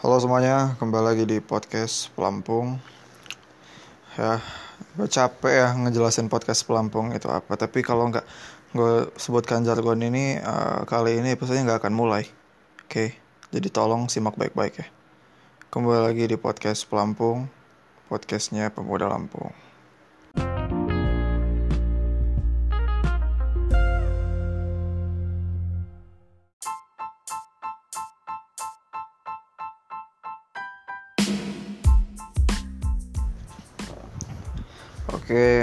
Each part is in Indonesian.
Halo semuanya, kembali lagi di podcast Pelampung. Ya, gue capek ya ngejelasin podcast Pelampung itu apa. Tapi kalau nggak gue sebutkan jargon ini, uh, kali ini episode nggak akan mulai. Oke, jadi tolong simak baik-baik ya. Kembali lagi di podcast Pelampung, podcastnya Pemuda Lampung.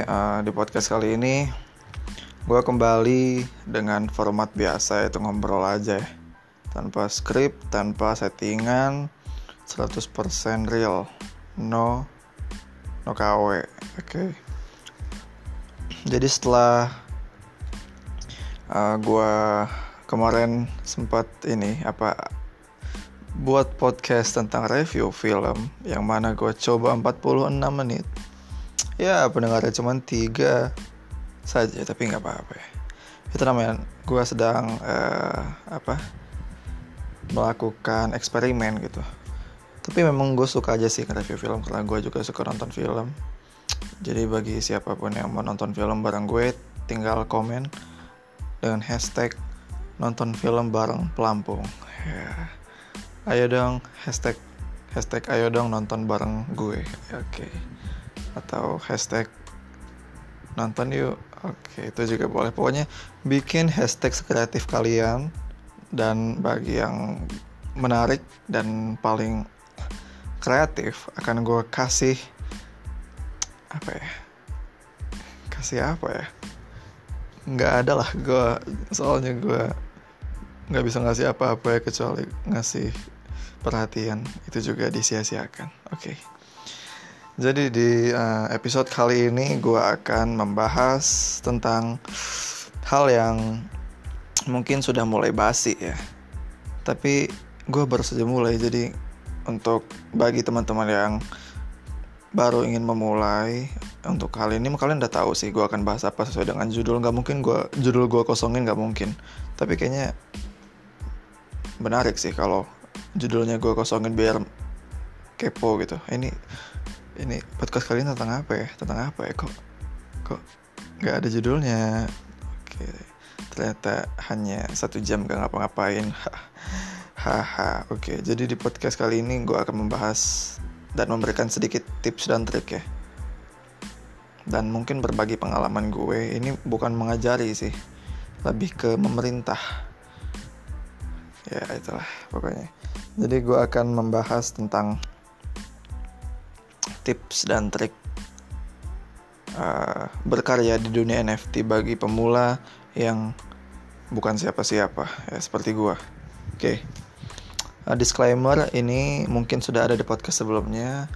Uh, di podcast kali ini gue kembali dengan format biasa yaitu ngobrol aja ya. Tanpa skrip, tanpa settingan, 100% real. No no KW. Oke. Jadi setelah uh, gue kemarin sempat ini apa buat podcast tentang review film yang mana gue coba 46 menit ya pendengarnya cuma tiga saja tapi nggak apa-apa ya. Itu namanya gue sedang uh, apa melakukan eksperimen gitu. Tapi memang gue suka aja sih nge-review film karena gue juga suka nonton film. Jadi bagi siapa pun yang mau nonton film bareng gue tinggal komen dengan hashtag nonton film bareng pelampung. Ya. ayo dong hashtag hashtag ayo dong nonton bareng gue. Oke. okay atau hashtag nonton yuk. Oke itu juga boleh. Pokoknya bikin hashtag sekreatif kalian dan bagi yang menarik dan paling kreatif akan gue kasih apa ya kasih apa ya? Nggak ada lah gue soalnya gue nggak bisa ngasih apa-apa ya kecuali ngasih perhatian. Itu juga disia-siakan. Oke. okay. Jadi di uh, episode kali ini gue akan membahas tentang hal yang mungkin sudah mulai basi ya. Tapi gue baru saja mulai jadi untuk bagi teman-teman yang baru ingin memulai untuk kali ini kalian udah tahu sih gue akan bahas apa sesuai dengan judul. Nggak mungkin gue judul gue kosongin nggak mungkin. Tapi kayaknya menarik sih kalau judulnya gue kosongin biar kepo gitu. Ini ini podcast kali ini tentang apa ya? Tentang apa ya? Kok kok nggak ada judulnya? Oke ternyata hanya satu jam gak ngapa-ngapain. Haha oke jadi di podcast kali ini gue akan membahas dan memberikan sedikit tips dan trik ya. Dan mungkin berbagi pengalaman gue. Ini bukan mengajari sih. Lebih ke memerintah. Ya itulah pokoknya. Jadi gue akan membahas tentang tips dan trik uh, berkarya di dunia NFT bagi pemula yang bukan siapa-siapa ya seperti gua. Oke. Okay. Uh, disclaimer ini mungkin sudah ada di podcast sebelumnya.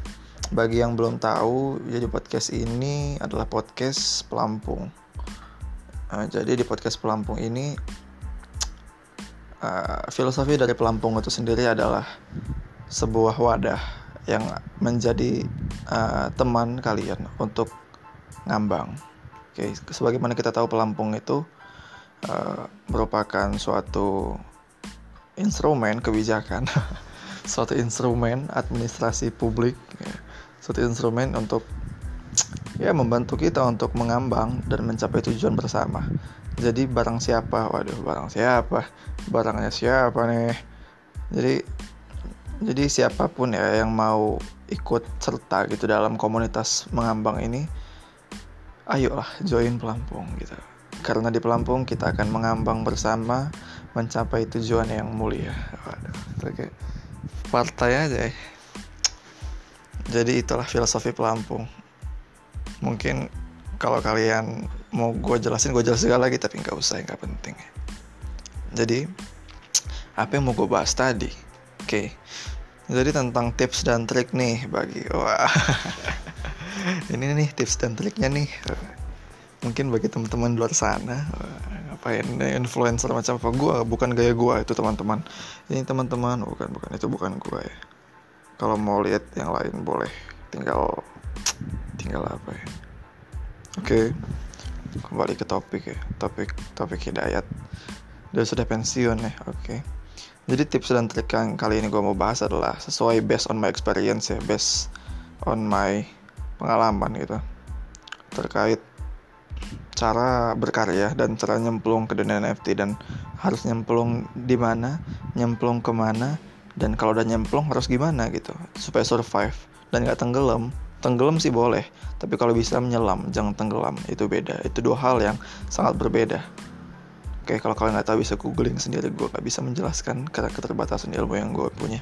Bagi yang belum tahu, jadi podcast ini adalah podcast pelampung. Uh, jadi di podcast pelampung ini uh, filosofi dari pelampung itu sendiri adalah sebuah wadah yang menjadi uh, teman kalian untuk ngambang. Oke, sebagaimana kita tahu pelampung itu uh, merupakan suatu instrumen kebijakan, suatu instrumen administrasi publik, ya. suatu instrumen untuk ya membantu kita untuk mengambang dan mencapai tujuan bersama. Jadi barang siapa, waduh barang siapa, barangnya siapa nih. Jadi jadi siapa pun ya yang mau ikut serta gitu dalam komunitas mengambang ini, ayolah join pelampung gitu. Karena di pelampung kita akan mengambang bersama mencapai tujuan yang mulia. Waduh, kayak partai aja ya. Jadi itulah filosofi pelampung. Mungkin kalau kalian mau gue jelasin, gue jelasin lagi tapi nggak usah, nggak penting. Jadi apa yang mau gue bahas tadi? Oke. Jadi tentang tips dan trik nih bagi wah. ini nih tips dan triknya nih. Mungkin bagi teman-teman luar sana ngapain influencer macam apa gua bukan gaya gua itu teman-teman. Ini teman-teman bukan bukan itu bukan gua ya. Kalau mau lihat yang lain boleh tinggal tinggal apa ya. Oke. Kembali ke topik ya. Topik topik hidayat. Dia sudah pensiun ya. Oke. Jadi tips dan trik yang kali ini gue mau bahas adalah sesuai based on my experience ya based on my pengalaman gitu terkait cara berkarya dan cara nyemplung ke dunia NFT dan harus nyemplung di mana, nyemplung ke mana, dan kalau udah nyemplung harus gimana gitu supaya survive dan nggak tenggelam. Tenggelam sih boleh, tapi kalau bisa menyelam, jangan tenggelam. Itu beda. Itu dua hal yang sangat berbeda. Oke, kalau kalian nggak tahu bisa googling sendiri. Gue nggak bisa menjelaskan karena keterbatasan ilmu yang gue punya.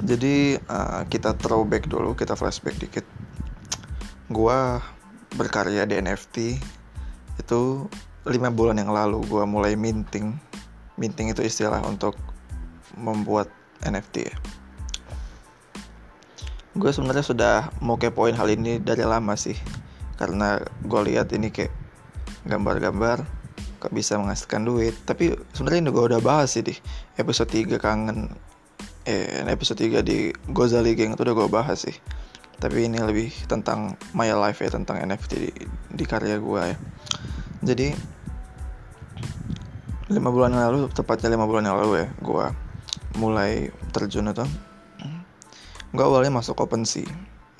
Jadi uh, kita throwback dulu, kita flashback dikit. Gue berkarya di NFT itu lima bulan yang lalu gue mulai minting minting itu istilah untuk membuat NFT ya. gue sebenarnya sudah mau kepoin hal ini dari lama sih karena gue lihat ini kayak gambar-gambar kok bisa menghasilkan duit. Tapi sebenarnya ini gue udah bahas sih di episode 3 kangen eh episode 3 di Gozali Gang itu udah gue bahas sih. Tapi ini lebih tentang my life ya tentang NFT di, di karya gue ya. Jadi lima bulan yang lalu tepatnya lima bulan yang lalu ya gue mulai terjun itu gue awalnya masuk OpenSea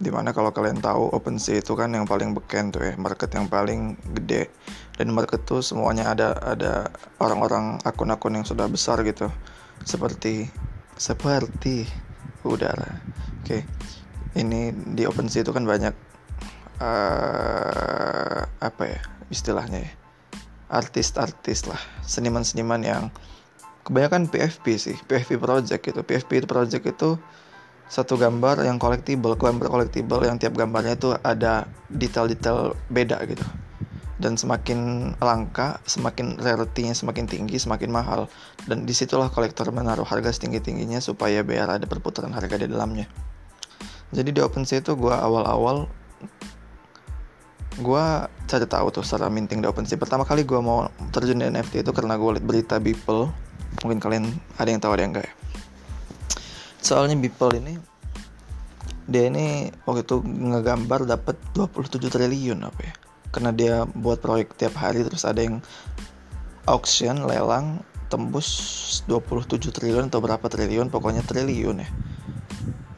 di mana kalau kalian tahu OpenSea itu kan yang paling beken tuh ya market yang paling gede. Dan market tuh semuanya ada ada orang-orang akun-akun yang sudah besar gitu. Seperti seperti udara. Oke okay ini di OpenSea itu kan banyak uh, apa ya istilahnya ya? Artis-artis lah seniman-seniman yang kebanyakan PFP sih PFP project gitu. PFP project itu satu gambar yang kolektibel gambar kolektibel yang tiap gambarnya itu ada detail-detail beda gitu. Dan semakin langka semakin rarity-nya semakin tinggi semakin mahal. Dan di situlah kolektor menaruh harga setinggi tingginya supaya biar ada perputaran harga di dalamnya. Jadi di OpenSea itu gue awal-awal gue cari tahu tuh secara minting di OpenSea pertama kali gue mau terjun di NFT itu karena gue liat berita Beeple. Mungkin kalian ada yang tahu ada yang enggak ya soalnya Beeple ini dia ini waktu itu ngegambar dapat 27 triliun apa ya. Karena dia buat proyek tiap hari terus ada yang auction lelang tembus 27 triliun atau berapa triliun pokoknya triliun ya.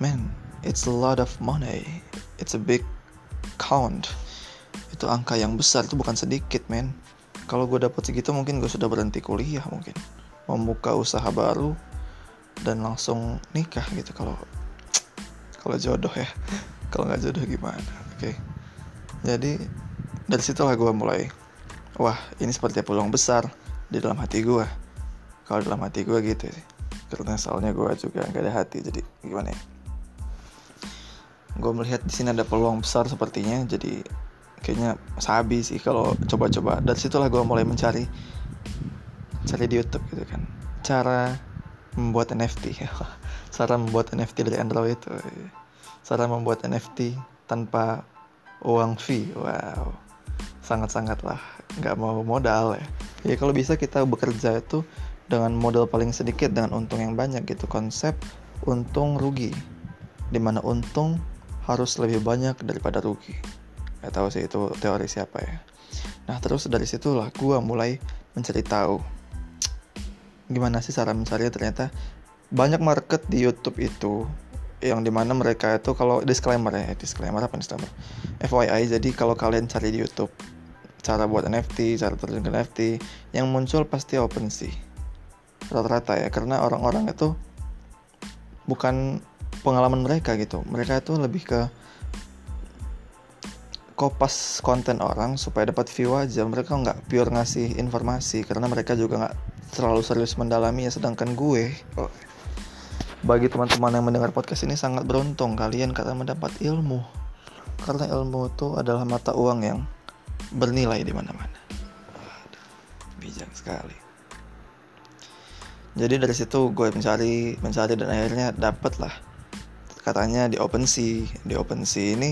Men it's a lot of money. It's a big count. Itu angka yang besar itu bukan sedikit men. Kalau gue dapat segitu mungkin gue sudah berhenti kuliah mungkin. Membuka usaha baru dan langsung nikah gitu kalau kalau jodoh ya. Kalau nggak jodoh gimana? Oke. Okay. jadi dari situlah gue mulai wah ini seperti peluang besar di dalam hati gue kalau dalam hati gue gitu sih. Karena soalnya gue juga nggak ada hati jadi gimana ya? Gue melihat di sini ada peluang besar sepertinya jadi kayaknya sabi sih kalau coba-coba. Dari situlah gue mulai mencari cari di YouTube gitu kan. Cara membuat NFT cara membuat NFT dari Android itu cara membuat NFT tanpa uang fee wow. Sangat-sangat lah nggak mau modal ya. Ya kalau bisa kita bekerja itu dengan modal paling sedikit dengan untung yang banyak gitu. Konsep untung rugi di mana untung harus lebih banyak daripada rugi. Gak tahu sih itu teori siapa ya. Nah terus dari situlah gue mulai mencari tahu gimana sih cara mencari ternyata banyak market di YouTube itu yang di mana mereka itu kalau disclaimer ya disclaimer apa disclaimer? FYI jadi kalau kalian cari di YouTube cara buat NFT cara terjun ke NFT yang muncul pasti OpenSea rata-rata ya karena orang-orang itu bukan pengalaman mereka gitu. Mereka itu lebih ke kopas konten orang supaya dapat view aja. Mereka nggak pure ngasih informasi karena mereka juga nggak terlalu serius mendalami ya sedangkan gue oh, bagi teman-teman yang mendengar podcast ini sangat beruntung kalian karena mendapat ilmu. Karena ilmu itu adalah mata uang yang bernilai di mana-mana. Bijak sekali. Jadi dari situ gue mencari mencari dan akhirnya dapet lah katanya di OpenSea di OpenSea ini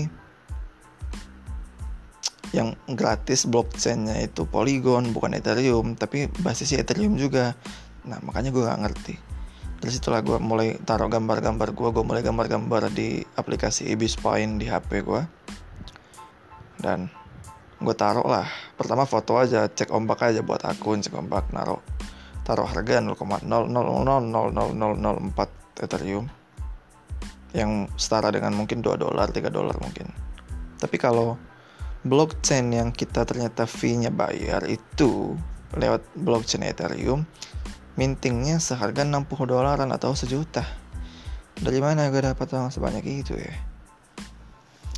yang gratis blockchainnya itu Polygon bukan Ethereum tapi basisnya Ethereum juga nah makanya gue nggak ngerti dari situlah gue mulai taruh gambar-gambar gue gue mulai gambar-gambar di aplikasi Ibispoint di HP gue dan gue taruh lah pertama foto aja cek ombak aja buat akun cek ombak naruh taruh harga 0,0000004 Ethereum yang setara dengan mungkin 2 dolar 3 dolar mungkin tapi kalau blockchain yang kita ternyata fee-nya bayar itu lewat blockchain Ethereum mintingnya seharga 60 dolaran atau sejuta. Dari mana gue dapat uang sebanyak itu ya?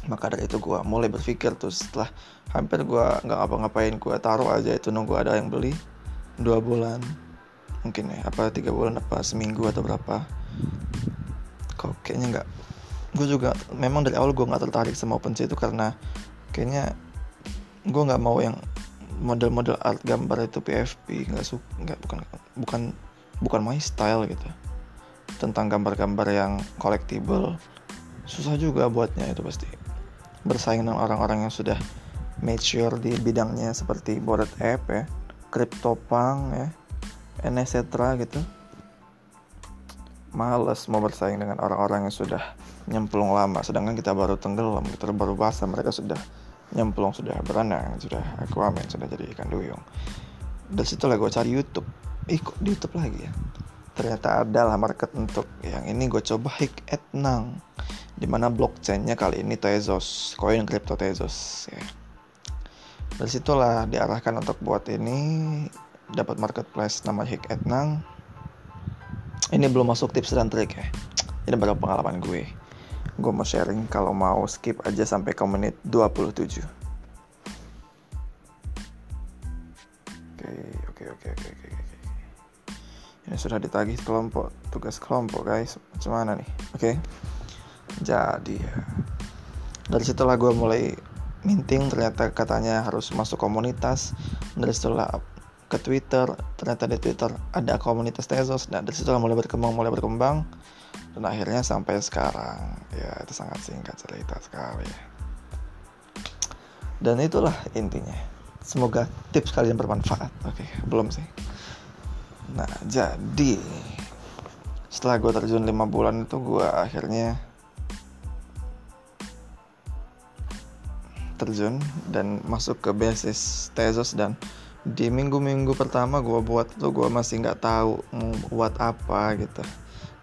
Maka dari itu gue mulai berpikir tuh setelah hampir gue nggak ngapa-ngapain gue taruh aja itu nunggu ada yang beli dua bulan mungkin ya apa tiga bulan apa seminggu atau berapa. Kok kayaknya nggak. Gue juga memang dari awal gue nggak tertarik sama OpenSea itu karena kayaknya gue nggak mau yang model-model art gambar itu PFP nggak suka nggak bukan bukan bukan my style gitu. Tentang gambar-gambar yang collectible. Susah juga buatnya itu pasti. Bersaing dengan orang-orang yang sudah mature di bidangnya seperti Bored App ya, CryptoPunk ya, etc gitu. Males mau bersaing dengan orang-orang yang sudah nyemplung lama, sedangkan kita baru tenggelam, kita baru basah, mereka sudah nyemplung, sudah berenang, sudah aquaman, sudah jadi ikan duyung. Dari situ lah gue cari YouTube, ikut di YouTube lagi ya. Ternyata ada lah market untuk yang ini gue coba hik etnang di mana blockchainnya kali ini Tezos koin crypto Tezos ya. dari situlah diarahkan untuk buat ini dapat marketplace nama Hik Etnang ini belum masuk tips dan trik ya ini baru pengalaman gue gue mau sharing kalau mau skip aja sampai ke menit 27 oke oke oke oke oke ini sudah ditagih kelompok tugas kelompok guys. Macam mana nih? Oke. Okay jadi ya. Dari situlah gue mulai minting ternyata katanya harus masuk komunitas. Dari situlah ke Twitter ternyata di Twitter ada komunitas Tezos. Dan dari situlah mulai berkembang mulai berkembang dan akhirnya sampai sekarang ya itu sangat singkat cerita sekali. Dan itulah intinya. Semoga tips kalian bermanfaat. Oke belum sih. Nah jadi setelah gue terjun 5 bulan itu gue akhirnya terjun dan masuk ke basis Tezos. Dan di minggu-minggu pertama gue buat tuh gue masih nggak tahu buat apa gitu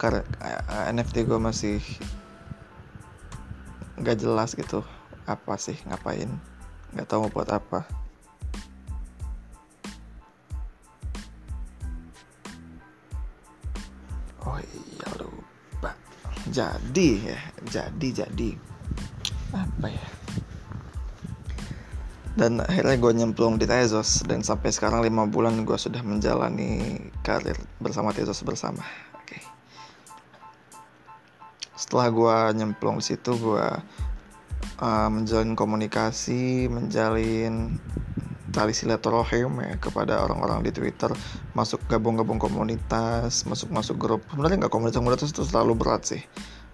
karena eh, NFT gue masih nggak jelas gitu apa sih ngapain nggak tahu mau buat apa. Oh iya lupa. Jadi ya jadi jadi. Apa ya? Dan akhirnya gue nyemplung di Tezos dan sampai sekarang lima bulan gue sudah menjalani karir bersama Tezos bersama. Setelah gue nyemplung di situ gue uh, menjalin komunikasi menjalin tali silaturahim ya kepada orang-orang di Twitter. Masuk gabung-gabung komunitas masuk masuk grup. Sebenarnya nggak komunitas komunitas itu terlalu berat sih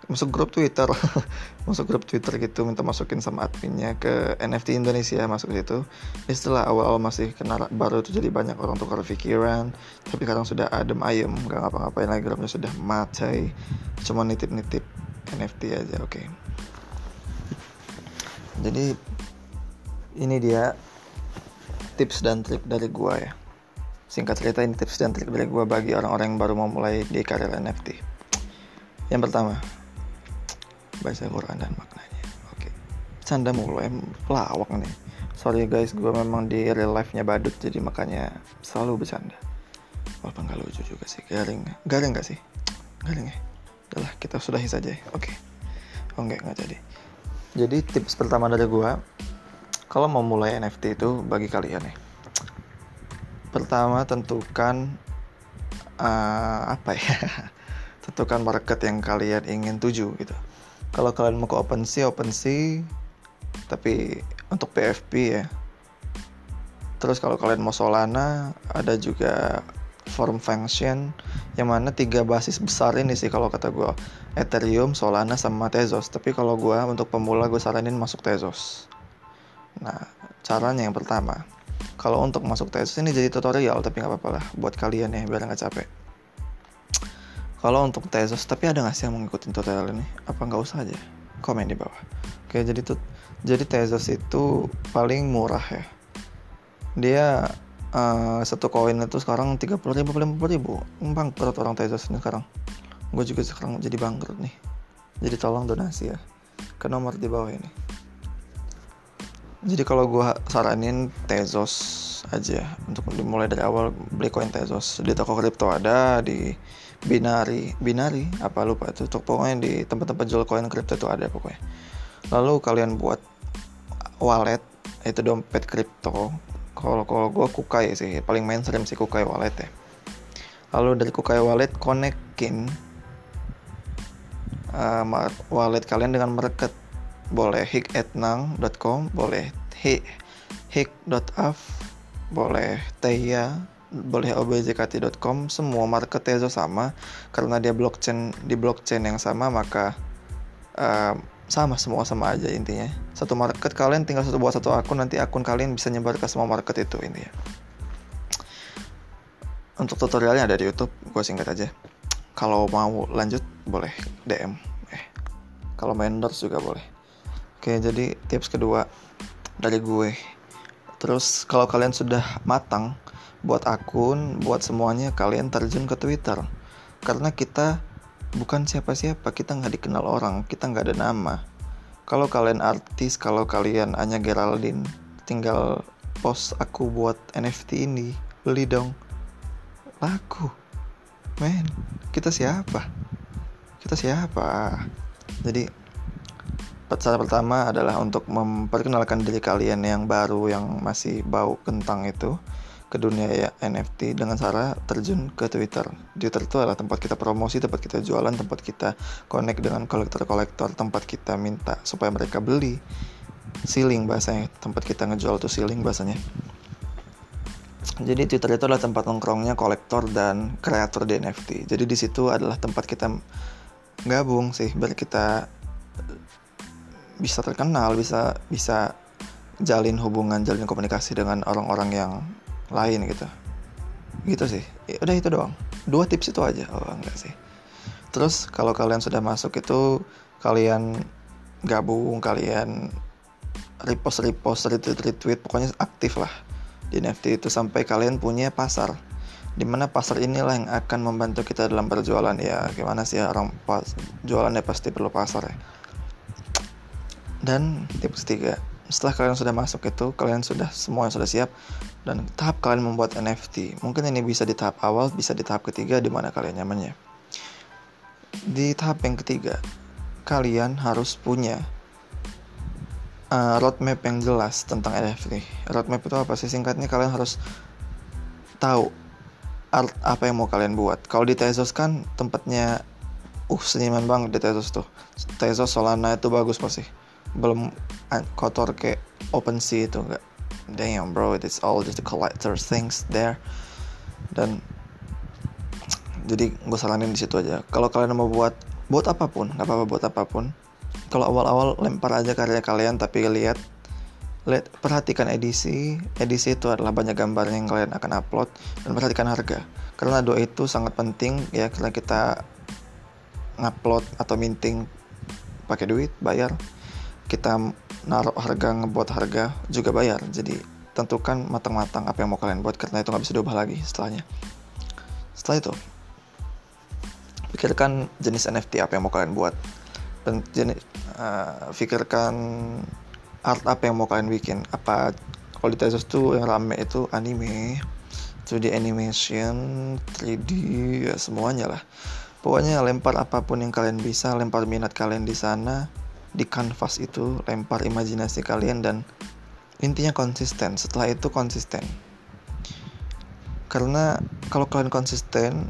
masuk grup Twitter. Masuk grup Twitter gitu minta masukin sama adminnya ke NFT Indonesia masuk situ. Istilah awal-awal masih kenal baru itu jadi banyak orang tukar pikiran. Tapi sekarang sudah adem ayem gak ngapa-ngapain lagi grupnya sudah mati cuma nitip-nitip NFT aja oke. Okay. jadi ini dia tips dan trik dari gua ya. Singkat cerita ini tips dan trik dari gua bagi orang-orang yang baru mau mulai di karir NFT yang pertama baca Quran dan maknanya. Oke. Canda mulu em pelawak nih. Sorry guys gue memang di real life nya badut jadi makanya selalu bercanda. Walaupun gak lucu juga sih garing. Garing gak sih? Garing ya? Udahlah kita sudahi saja ya. Oke. Oh enggak nggak jadi. Jadi tips pertama dari gue kalau mau mulai NFT itu bagi kalian ya pertama tentukan uh, apa ya? Tentukan market yang kalian ingin tuju gitu kalau kalian mau ke OpenSea OpenSea tapi untuk PFP ya. Terus kalau kalian mau Solana ada juga form function yang mana tiga basis besar ini sih kalau kata gue Ethereum, Solana sama Tezos. Tapi kalau gue untuk pemula gue saranin masuk Tezos. Nah caranya yang pertama. Kalau untuk masuk Tezos ini jadi tutorial tapi nggak apa-apa lah buat kalian ya biar nggak capek kalau untuk Tezos, tapi ada nggak sih yang mengikuti tutorial ini? Apa nggak usah aja? Komen di bawah. Oke, jadi tuh jadi Tezos itu paling murah ya. Dia uh, satu koin itu sekarang tiga puluh ribu lima puluh ribu bangkrut orang Tezos ini sekarang gue juga sekarang jadi bangkrut nih jadi tolong donasi ya ke nomor di bawah ini jadi kalau gue saranin Tezos aja. Untuk dimulai dari awal beli koin Tezos. Di toko kripto ada di Binari. Binari? Apa lupa itu. Pokoknya di tempat-tempat jual koin kripto itu ada pokoknya. Lalu kalian buat wallet itu dompet kripto. Kalau kalau gue kukai sih. Paling mainstream sih kukai wallet ya. Lalu dari kukai wallet konekin uh, wallet kalian dengan market boleh hiketnang.com boleh hik hik.af boleh teya boleh objkt.com semua market Tezo sama. Karena dia blockchain di blockchain yang sama maka uh, sama semua sama aja intinya. Satu market kalian tinggal satu buat satu akun nanti akun kalian bisa nyebar ke semua market itu intinya. Untuk tutorialnya ada di YouTube gue singkat aja. Kalau mau lanjut boleh DM eh kalau main juga boleh oke jadi tips kedua dari gue. Terus kalau kalian sudah matang buat akun buat semuanya kalian terjun ke Twitter. Karena kita bukan siapa-siapa kita nggak dikenal orang kita nggak ada nama. Kalau kalian artis kalau kalian hanya Geraldine tinggal post aku buat NFT ini beli dong. Laku. Men kita siapa? Kita siapa? Jadi cara pertama adalah untuk memperkenalkan diri kalian yang baru yang masih bau kentang itu ke dunia ya NFT dengan cara terjun ke Twitter. Twitter itu adalah tempat kita promosi, tempat kita jualan, tempat kita connect dengan kolektor-kolektor, tempat kita minta supaya mereka beli. Ceiling bahasanya, tempat kita ngejual tuh ceiling bahasanya. Jadi Twitter itu adalah tempat nongkrongnya kolektor dan kreator di NFT. Jadi di situ adalah tempat kita gabung sih, biar kita bisa terkenal, bisa bisa jalin hubungan, jalin komunikasi dengan orang-orang yang lain gitu. Gitu sih. Ya, udah itu doang. Dua tips itu aja. Oh enggak sih. Terus kalau kalian sudah masuk itu kalian gabung kalian repost repost retweet retweet pokoknya aktif lah di NFT itu sampai kalian punya pasar. Di mana pasar inilah yang akan membantu kita dalam berjualan. Ya gimana sih orang pas jualannya pasti perlu pasar ya dan tips ketiga setelah kalian sudah masuk itu kalian sudah semua yang sudah siap. Dan tahap kalian membuat NFT mungkin ini bisa di tahap awal bisa di tahap ketiga di mana kalian nyamannya. Di tahap yang ketiga kalian harus punya uh, roadmap yang jelas tentang NFT roadmap itu apa sih? Singkatnya kalian harus tahu art apa yang mau kalian buat. Kalau di Tezos kan tempatnya uh seniman banget di Tezos tuh. Tezos Solana itu bagus pasti belum kotor kayak OpenSea itu enggak damn bro it's all just the collector things there. Dan jadi gue saranin di situ aja. Kalau kalian mau buat buat apa pun nggak apa-apa buat apa pun. Kalau awal-awal lempar aja karya kalian tapi lihat lihat perhatikan edisi. Edisi itu adalah banyak gambar yang kalian akan upload dan perhatikan harga. Karena dua itu sangat penting ya karena kita ngupload atau minting pakai duit bayar kita naruh harga ngebuat harga juga bayar. Jadi tentukan matang-matang apa yang mau kalian buat karena itu nggak bisa diubah lagi setelahnya. Setelah itu pikirkan jenis NFT apa yang mau kalian buat. Dan jenis uh, pikirkan art apa yang mau kalian bikin. Apa Tezos tuh yang rame itu anime 2D animation 3D ya semuanya lah. Pokoknya lempar apa pun yang kalian bisa lempar minat kalian di sana di kanvas itu lempar imajinasi kalian dan intinya konsisten. Setelah itu konsisten. Karena kalau kalian konsisten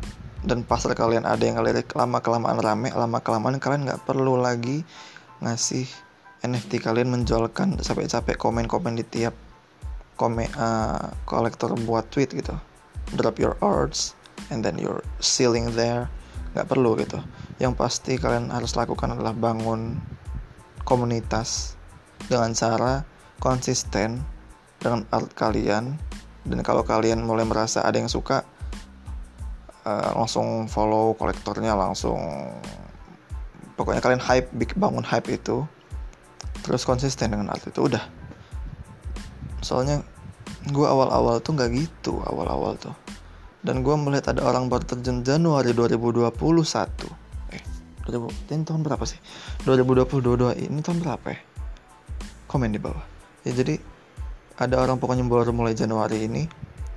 dan pasar kalian ada yang ngelirik lama kelamaan rame lama kelamaan kalian nggak perlu lagi ngasih NFT kalian menjualkan sampai capek komen-komen di tiap komen uh, kolektor buat tweet gitu. Drop your arts and then you're sealing there. Nggak perlu gitu. Yang pasti kalian harus lakukan adalah bangun komunitas dengan cara konsisten dengan art kalian. Dan kalau kalian mulai merasa ada yang suka uh, langsung follow kolektornya langsung pokoknya kalian hype bangun hype itu terus konsisten dengan art itu udah. Soalnya gue awal-awal tuh nggak gitu awal-awal tuh. Dan gue melihat ada orang baru terjun Januari 2021 eh 2000 ini tahun berapa sih? 2022 ini tahun berapa ya? Komen di bawah. Ya jadi ada orang pokoknya baru mulai Januari ini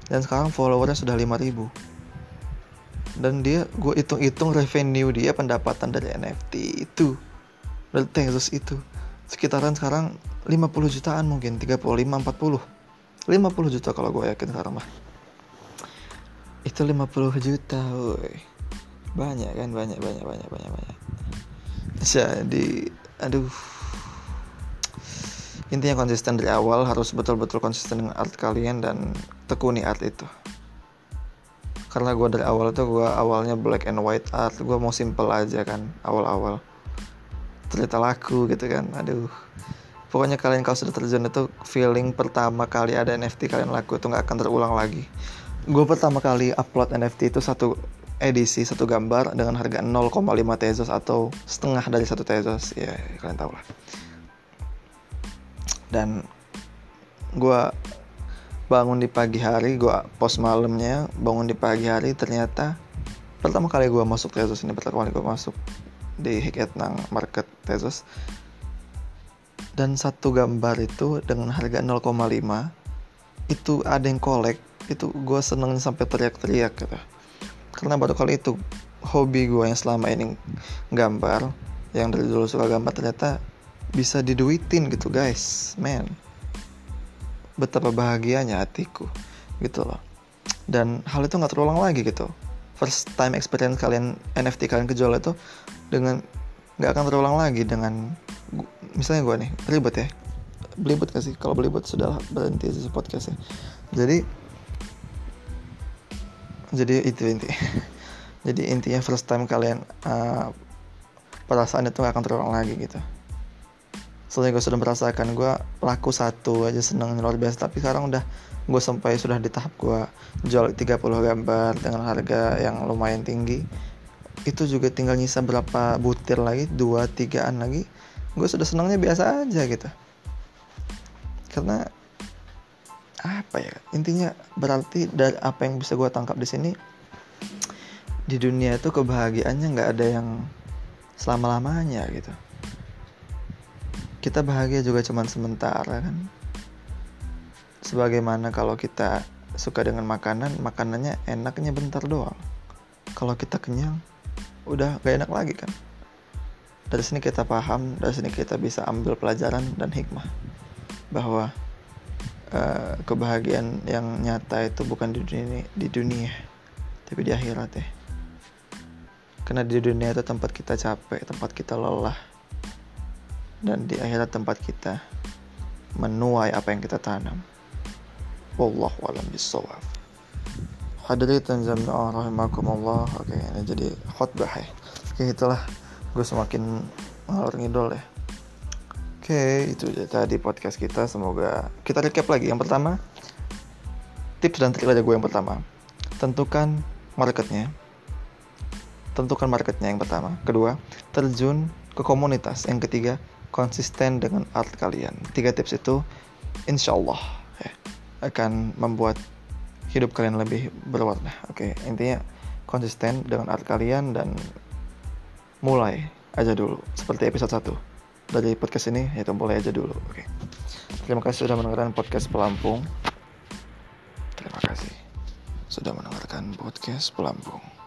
dan sekarang followernya sudah 5000 dan dia gue hitung-hitung revenue dia pendapatan dari NFT itu dari Tezos itu sekitaran sekarang 50 jutaan mungkin 35 40 50 juta kalau gue yakin sekarang mah. Itu 50 juta woi. Banyak kan banyak banyak banyak banyak banyak jadi aduh. Intinya konsisten dari awal harus betul-betul konsisten dengan art kalian dan tekuni art itu. Karena gue dari awal tuh gue awalnya black and white art gue mau simple aja kan awal-awal. Ternyata laku gitu kan aduh. Pokoknya kalian kalau sudah terjun itu feeling pertama kali ada NFT kalian laku itu nggak akan terulang lagi. Gue pertama kali upload NFT itu satu edisi satu gambar dengan harga 0,5 tezos atau setengah dari satu tezos. Ya kalian tahu lah. Dan gue bangun di pagi hari gue post malamnya bangun di pagi hari ternyata pertama kali gue masuk tezos ini pertama kali gue masuk di Hiketnang Market Tezos. Dan satu gambar itu dengan harga 0,5 itu ada yang kolek itu gue seneng sampai teriak-teriak gitu karena baru kali itu hobi gue yang selama ini gambar yang dari dulu suka gambar ternyata bisa diduitin gitu guys. Man betapa bahagianya hatiku gitu loh. Dan hal itu nggak terulang lagi gitu. First time experience kalian NFT kalian kejual itu dengan nggak akan terulang lagi dengan misalnya gue nih ribet ya. Belibet gak sih? Kalau belibet sudah berhenti sih podcast ya. Jadi jadi itu inti. Jadi intinya first time kalian uh, perasaan itu gak akan terulang lagi gitu. Soalnya gue sudah merasakan gue laku satu aja seneng luar biasa. Tapi sekarang udah gue sampai sudah di tahap gue jual 30 gambar dengan harga yang lumayan tinggi. Itu juga tinggal nyisa berapa butir lagi dua tigaan lagi. Gue sudah senangnya biasa aja gitu. Karena apa ya intinya berarti dari apa yang bisa gue tangkap di sini di dunia itu kebahagiaannya nggak ada yang selama lamanya gitu. Kita bahagia juga cuman sementara kan? Sebagaimana kalau kita suka dengan makanan makanannya enaknya bentar doang. Kalau kita kenyang udah gak enak lagi kan? Dari sini kita paham dari sini kita bisa ambil pelajaran dan hikmah bahwa uh, kebahagiaan yang nyata itu bukan di dunia di dunia tapi di akhirat ya. Karena di dunia itu tempat kita capek tempat kita lelah dan di akhirat tempat kita menuai apa yang kita tanam. Wallahu alam bisawab hadirin jami'ah rahimakumullah. Oke ini jadi khutbah ya. Oke itulah gue semakin ngalor ngidol ya Oke, itu tadi podcast kita. Semoga kita recap lagi. Yang pertama, tips dan trik aja gue yang pertama. Tentukan marketnya. Tentukan marketnya yang pertama. Kedua, terjun ke komunitas. Yang ketiga, konsisten dengan art kalian. Tiga tips itu, insya Allah ya, akan membuat hidup kalian lebih berwarna. Oke, intinya konsisten dengan art kalian dan mulai aja dulu seperti episode 1 dari podcast ini ya mulai aja dulu. Oke. Terima kasih sudah mendengarkan podcast pelampung. Terima kasih sudah mendengarkan podcast pelampung